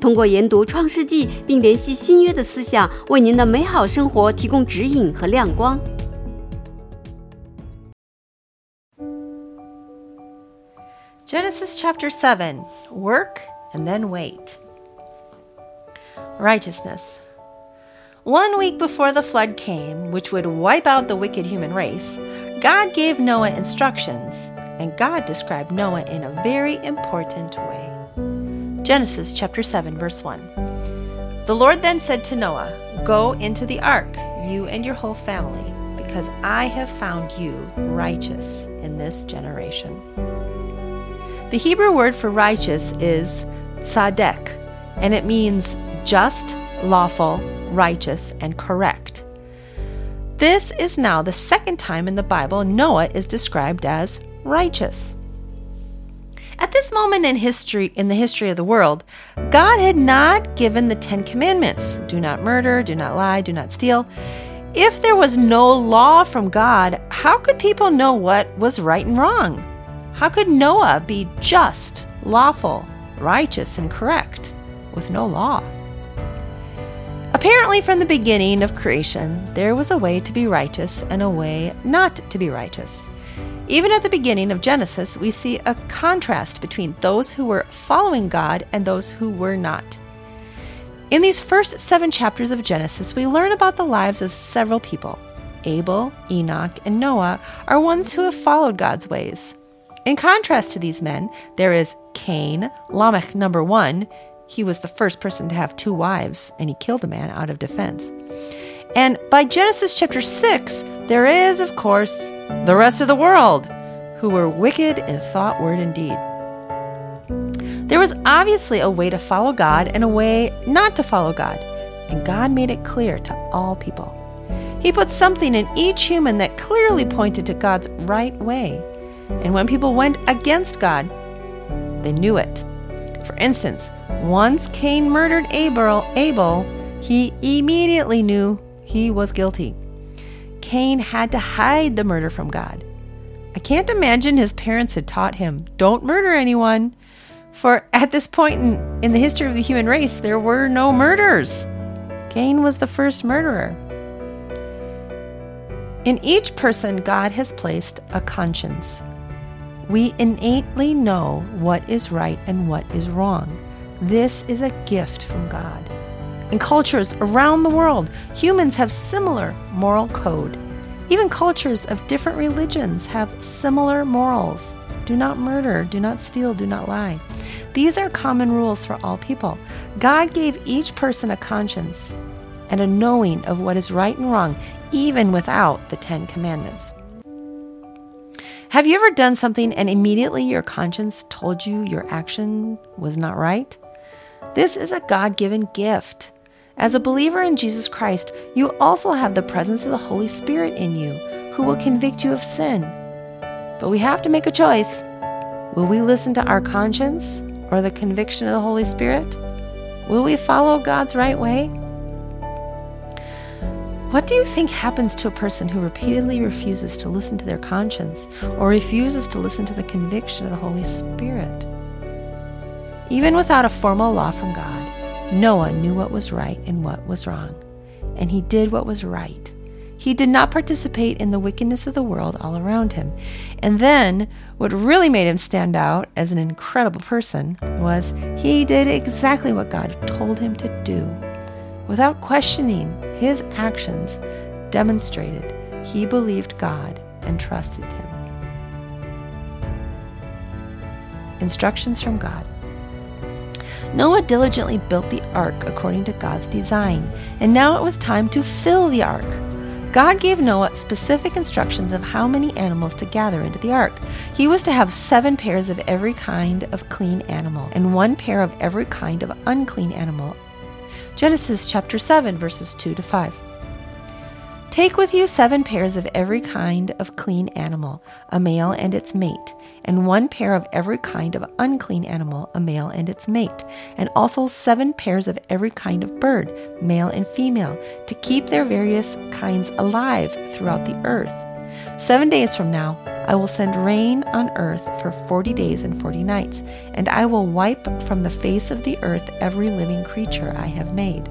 通过研读创世纪并联系新约的思想，为您的美好生活提供指引和亮光。 Genesis chapter 7 Work and then wait. Righteousness. One week before the flood came, which would wipe out the wicked human race, God gave Noah instructions, and God described Noah in a very important way. Genesis chapter 7, verse 1. The Lord then said to Noah, Go into the ark, you and your whole family, because I have found you righteous in this generation. The Hebrew word for righteous is tzadek, and it means just, lawful, righteous, and correct. This is now the second time in the Bible Noah is described as righteous. At this moment in history in the history of the world, God had not given the 10 commandments. Do not murder, do not lie, do not steal. If there was no law from God, how could people know what was right and wrong? How could Noah be just, lawful, righteous, and correct with no law? Apparently, from the beginning of creation, there was a way to be righteous and a way not to be righteous. Even at the beginning of Genesis, we see a contrast between those who were following God and those who were not. In these first seven chapters of Genesis, we learn about the lives of several people. Abel, Enoch, and Noah are ones who have followed God's ways. In contrast to these men, there is Cain, Lamech number one. He was the first person to have two wives, and he killed a man out of defense. And by Genesis chapter 6, there is, of course, the rest of the world who were wicked in thought, word, and deed. There was obviously a way to follow God and a way not to follow God, and God made it clear to all people. He put something in each human that clearly pointed to God's right way. And when people went against God, they knew it. For instance, once Cain murdered Abel, Abel, he immediately knew he was guilty. Cain had to hide the murder from God. I can't imagine his parents had taught him, don't murder anyone. For at this point in, in the history of the human race, there were no murders. Cain was the first murderer. In each person, God has placed a conscience. We innately know what is right and what is wrong. This is a gift from God. In cultures around the world, humans have similar moral code. Even cultures of different religions have similar morals. Do not murder, do not steal, do not lie. These are common rules for all people. God gave each person a conscience and a knowing of what is right and wrong, even without the Ten Commandments. Have you ever done something and immediately your conscience told you your action was not right? This is a God given gift. As a believer in Jesus Christ, you also have the presence of the Holy Spirit in you who will convict you of sin. But we have to make a choice. Will we listen to our conscience or the conviction of the Holy Spirit? Will we follow God's right way? What do you think happens to a person who repeatedly refuses to listen to their conscience or refuses to listen to the conviction of the Holy Spirit? Even without a formal law from God, Noah knew what was right and what was wrong, and he did what was right. He did not participate in the wickedness of the world all around him. And then, what really made him stand out as an incredible person was he did exactly what God told him to do. Without questioning, his actions demonstrated he believed God and trusted him. Instructions from God. Noah diligently built the ark according to God's design, and now it was time to fill the ark. God gave Noah specific instructions of how many animals to gather into the ark. He was to have seven pairs of every kind of clean animal, and one pair of every kind of unclean animal Genesis chapter 7, verses 2 to 5. Take with you seven pairs of every kind of clean animal, a male and its mate, and one pair of every kind of unclean animal, a male and its mate, and also seven pairs of every kind of bird, male and female, to keep their various kinds alive throughout the earth. Seven days from now, I will send rain on earth for forty days and forty nights, and I will wipe from the face of the earth every living creature I have made.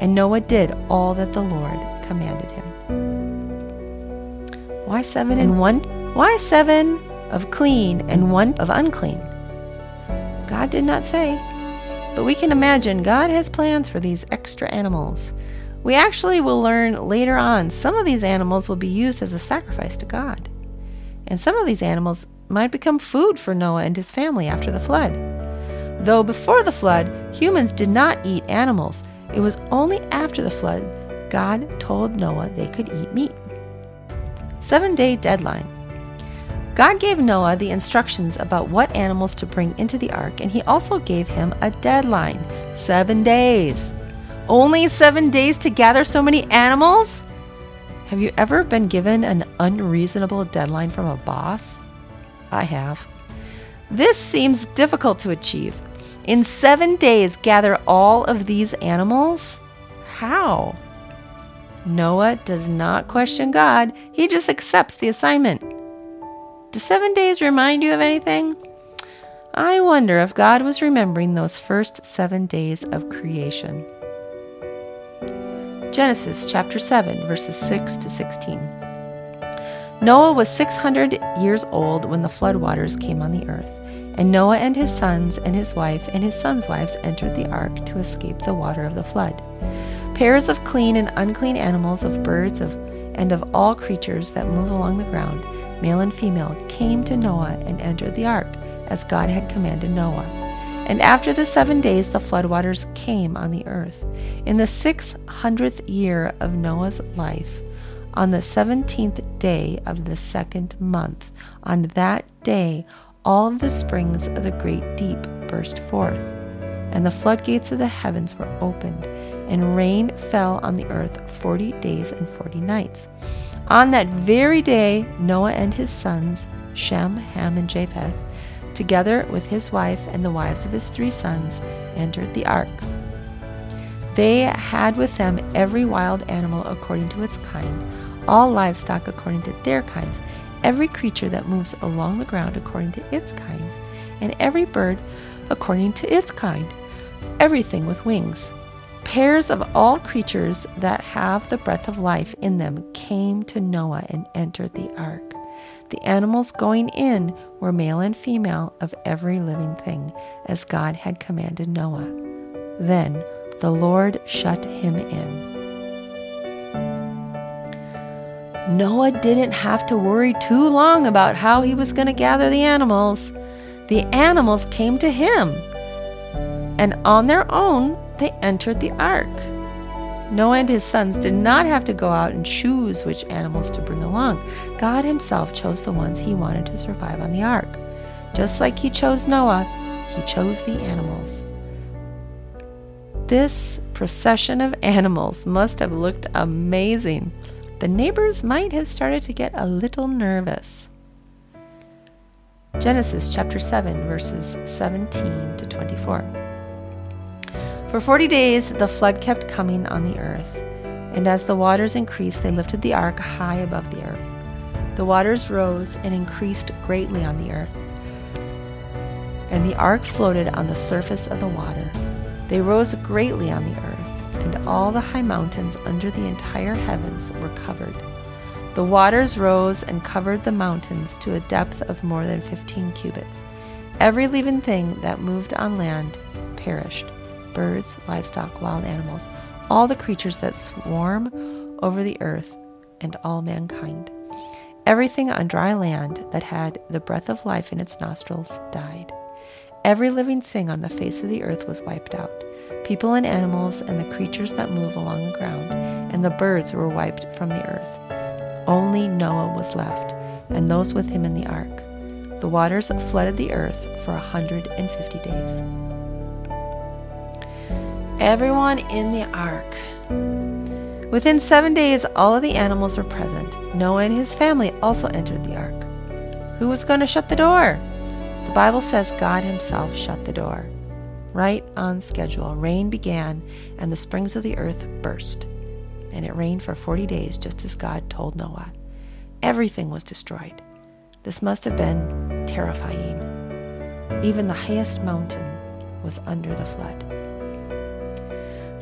And Noah did all that the Lord commanded him. Why seven and one? Why seven of clean and one of unclean? God did not say, but we can imagine God has plans for these extra animals. We actually will learn later on some of these animals will be used as a sacrifice to God. And some of these animals might become food for Noah and his family after the flood. Though before the flood, humans did not eat animals, it was only after the flood God told Noah they could eat meat. Seven day deadline. God gave Noah the instructions about what animals to bring into the ark, and he also gave him a deadline seven days. Only seven days to gather so many animals? Have you ever been given an unreasonable deadline from a boss? I have. This seems difficult to achieve. In seven days, gather all of these animals? How? Noah does not question God, he just accepts the assignment. Do seven days remind you of anything? I wonder if God was remembering those first seven days of creation. Genesis chapter 7, verses 6 to 16. Noah was 600 years old when the floodwaters came on the earth, and Noah and his sons and his wife and his sons' wives entered the ark to escape the water of the flood. Pairs of clean and unclean animals, of birds, of and of all creatures that move along the ground, male and female, came to Noah and entered the ark, as God had commanded Noah. And after the seven days, the floodwaters came on the earth. In the six hundredth year of Noah's life, on the seventeenth day of the second month, on that day, all of the springs of the great deep burst forth, and the floodgates of the heavens were opened and rain fell on the earth forty days and forty nights. On that very day, Noah and his sons, Shem, Ham, and Japheth, together with his wife and the wives of his three sons, entered the ark. They had with them every wild animal according to its kind, all livestock according to their kinds, every creature that moves along the ground according to its kinds, and every bird according to its kind, everything with wings. Pairs of all creatures that have the breath of life in them came to Noah and entered the ark. The animals going in were male and female of every living thing, as God had commanded Noah. Then the Lord shut him in. Noah didn't have to worry too long about how he was going to gather the animals. The animals came to him, and on their own, they entered the ark. Noah and his sons did not have to go out and choose which animals to bring along. God Himself chose the ones He wanted to survive on the ark. Just like He chose Noah, He chose the animals. This procession of animals must have looked amazing. The neighbors might have started to get a little nervous. Genesis chapter 7, verses 17 to 24. For forty days the flood kept coming on the earth, and as the waters increased, they lifted the ark high above the earth. The waters rose and increased greatly on the earth, and the ark floated on the surface of the water. They rose greatly on the earth, and all the high mountains under the entire heavens were covered. The waters rose and covered the mountains to a depth of more than fifteen cubits. Every living thing that moved on land perished birds, livestock, wild animals, all the creatures that swarm over the earth, and all mankind. Everything on dry land that had the breath of life in its nostrils died. Every living thing on the face of the earth was wiped out people and animals, and the creatures that move along the ground, and the birds were wiped from the earth. Only Noah was left, and those with him in the ark. The waters flooded the earth for a hundred and fifty days. Everyone in the ark. Within seven days, all of the animals were present. Noah and his family also entered the ark. Who was going to shut the door? The Bible says God Himself shut the door. Right on schedule, rain began, and the springs of the earth burst. And it rained for 40 days, just as God told Noah. Everything was destroyed. This must have been terrifying. Even the highest mountain was under the flood.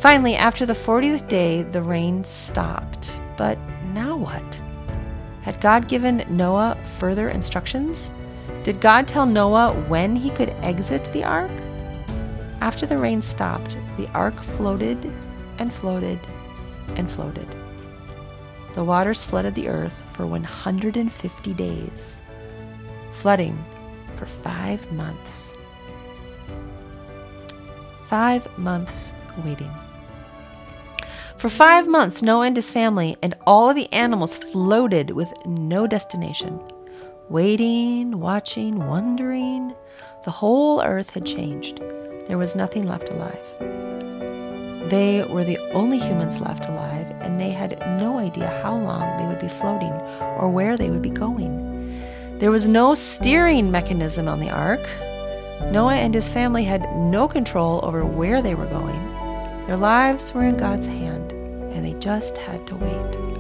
Finally, after the 40th day, the rain stopped. But now what? Had God given Noah further instructions? Did God tell Noah when he could exit the ark? After the rain stopped, the ark floated and floated and floated. The waters flooded the earth for 150 days, flooding for five months. Five months waiting. For five months, Noah and his family and all of the animals floated with no destination. Waiting, watching, wondering. The whole earth had changed. There was nothing left alive. They were the only humans left alive, and they had no idea how long they would be floating or where they would be going. There was no steering mechanism on the ark. Noah and his family had no control over where they were going. Their lives were in God's hand, and they just had to wait.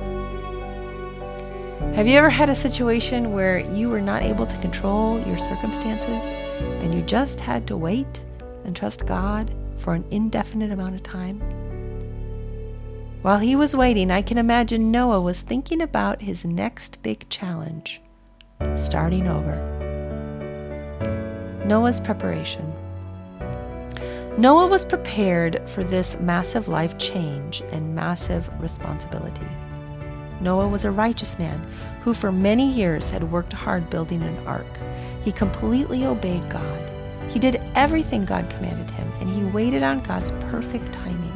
Have you ever had a situation where you were not able to control your circumstances and you just had to wait and trust God for an indefinite amount of time? While he was waiting, I can imagine Noah was thinking about his next big challenge starting over. Noah's preparation. Noah was prepared for this massive life change and massive responsibility. Noah was a righteous man who, for many years, had worked hard building an ark. He completely obeyed God. He did everything God commanded him, and he waited on God's perfect timing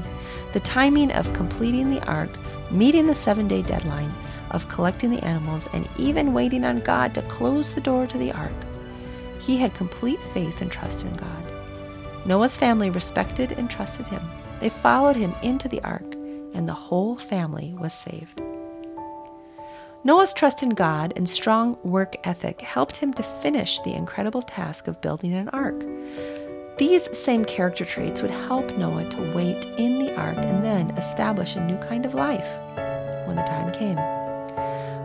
the timing of completing the ark, meeting the seven day deadline, of collecting the animals, and even waiting on God to close the door to the ark. He had complete faith and trust in God. Noah's family respected and trusted him. They followed him into the ark, and the whole family was saved. Noah's trust in God and strong work ethic helped him to finish the incredible task of building an ark. These same character traits would help Noah to wait in the ark and then establish a new kind of life when the time came.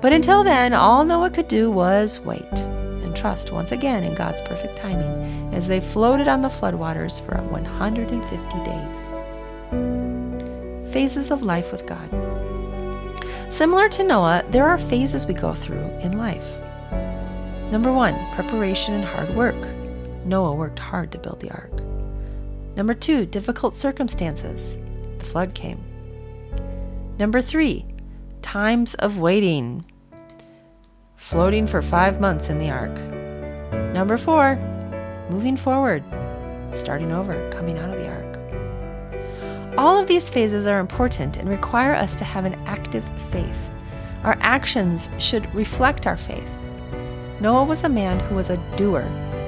But until then, all Noah could do was wait and trust once again in God's perfect timing as they floated on the floodwaters for 150 days. Phases of life with God. Similar to Noah, there are phases we go through in life. Number one, preparation and hard work. Noah worked hard to build the ark. Number two, difficult circumstances. The flood came. Number three, times of waiting floating for five months in the ark. Number four, moving forward, starting over, coming out of the ark. All of these phases are important and require us to have an active faith. Our actions should reflect our faith. Noah was a man who was a doer.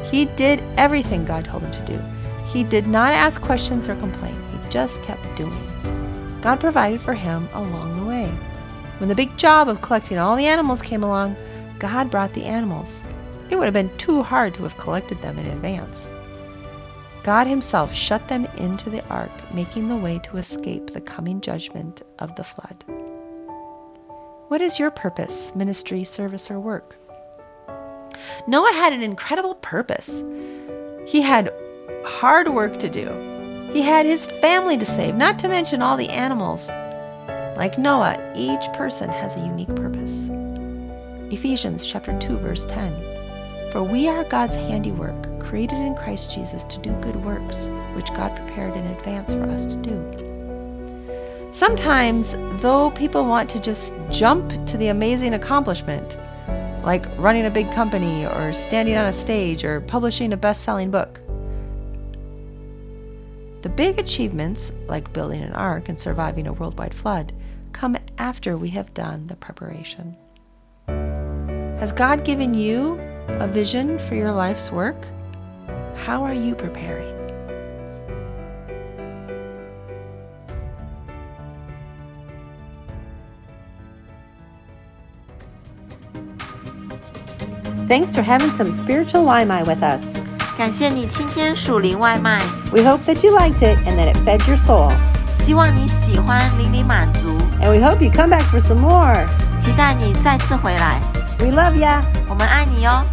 He did everything God told him to do. He did not ask questions or complain, he just kept doing. God provided for him along the way. When the big job of collecting all the animals came along, God brought the animals. It would have been too hard to have collected them in advance. God Himself shut them into the ark, making the way to escape the coming judgment of the flood. What is your purpose, ministry, service, or work? Noah had an incredible purpose. He had hard work to do. He had his family to save, not to mention all the animals. Like Noah, each person has a unique purpose. Ephesians chapter 2 verse 10. For we are God's handiwork, created in Christ Jesus to do good works, which God prepared in advance for us to do. Sometimes, though people want to just jump to the amazing accomplishment, like running a big company or standing on a stage or publishing a best-selling book, the big achievements, like building an ark and surviving a worldwide flood, come after we have done the preparation. Has God given you a vision for your life's work? How are you preparing? Thanks for having some spiritual Waimai with us. 感谢你今天属灵外卖，We hope that you liked it and that it fed your soul. 希望你喜欢邻里满足，And we hope you come back for some more. 期待你再次回来。We love ya. 我们爱你哟。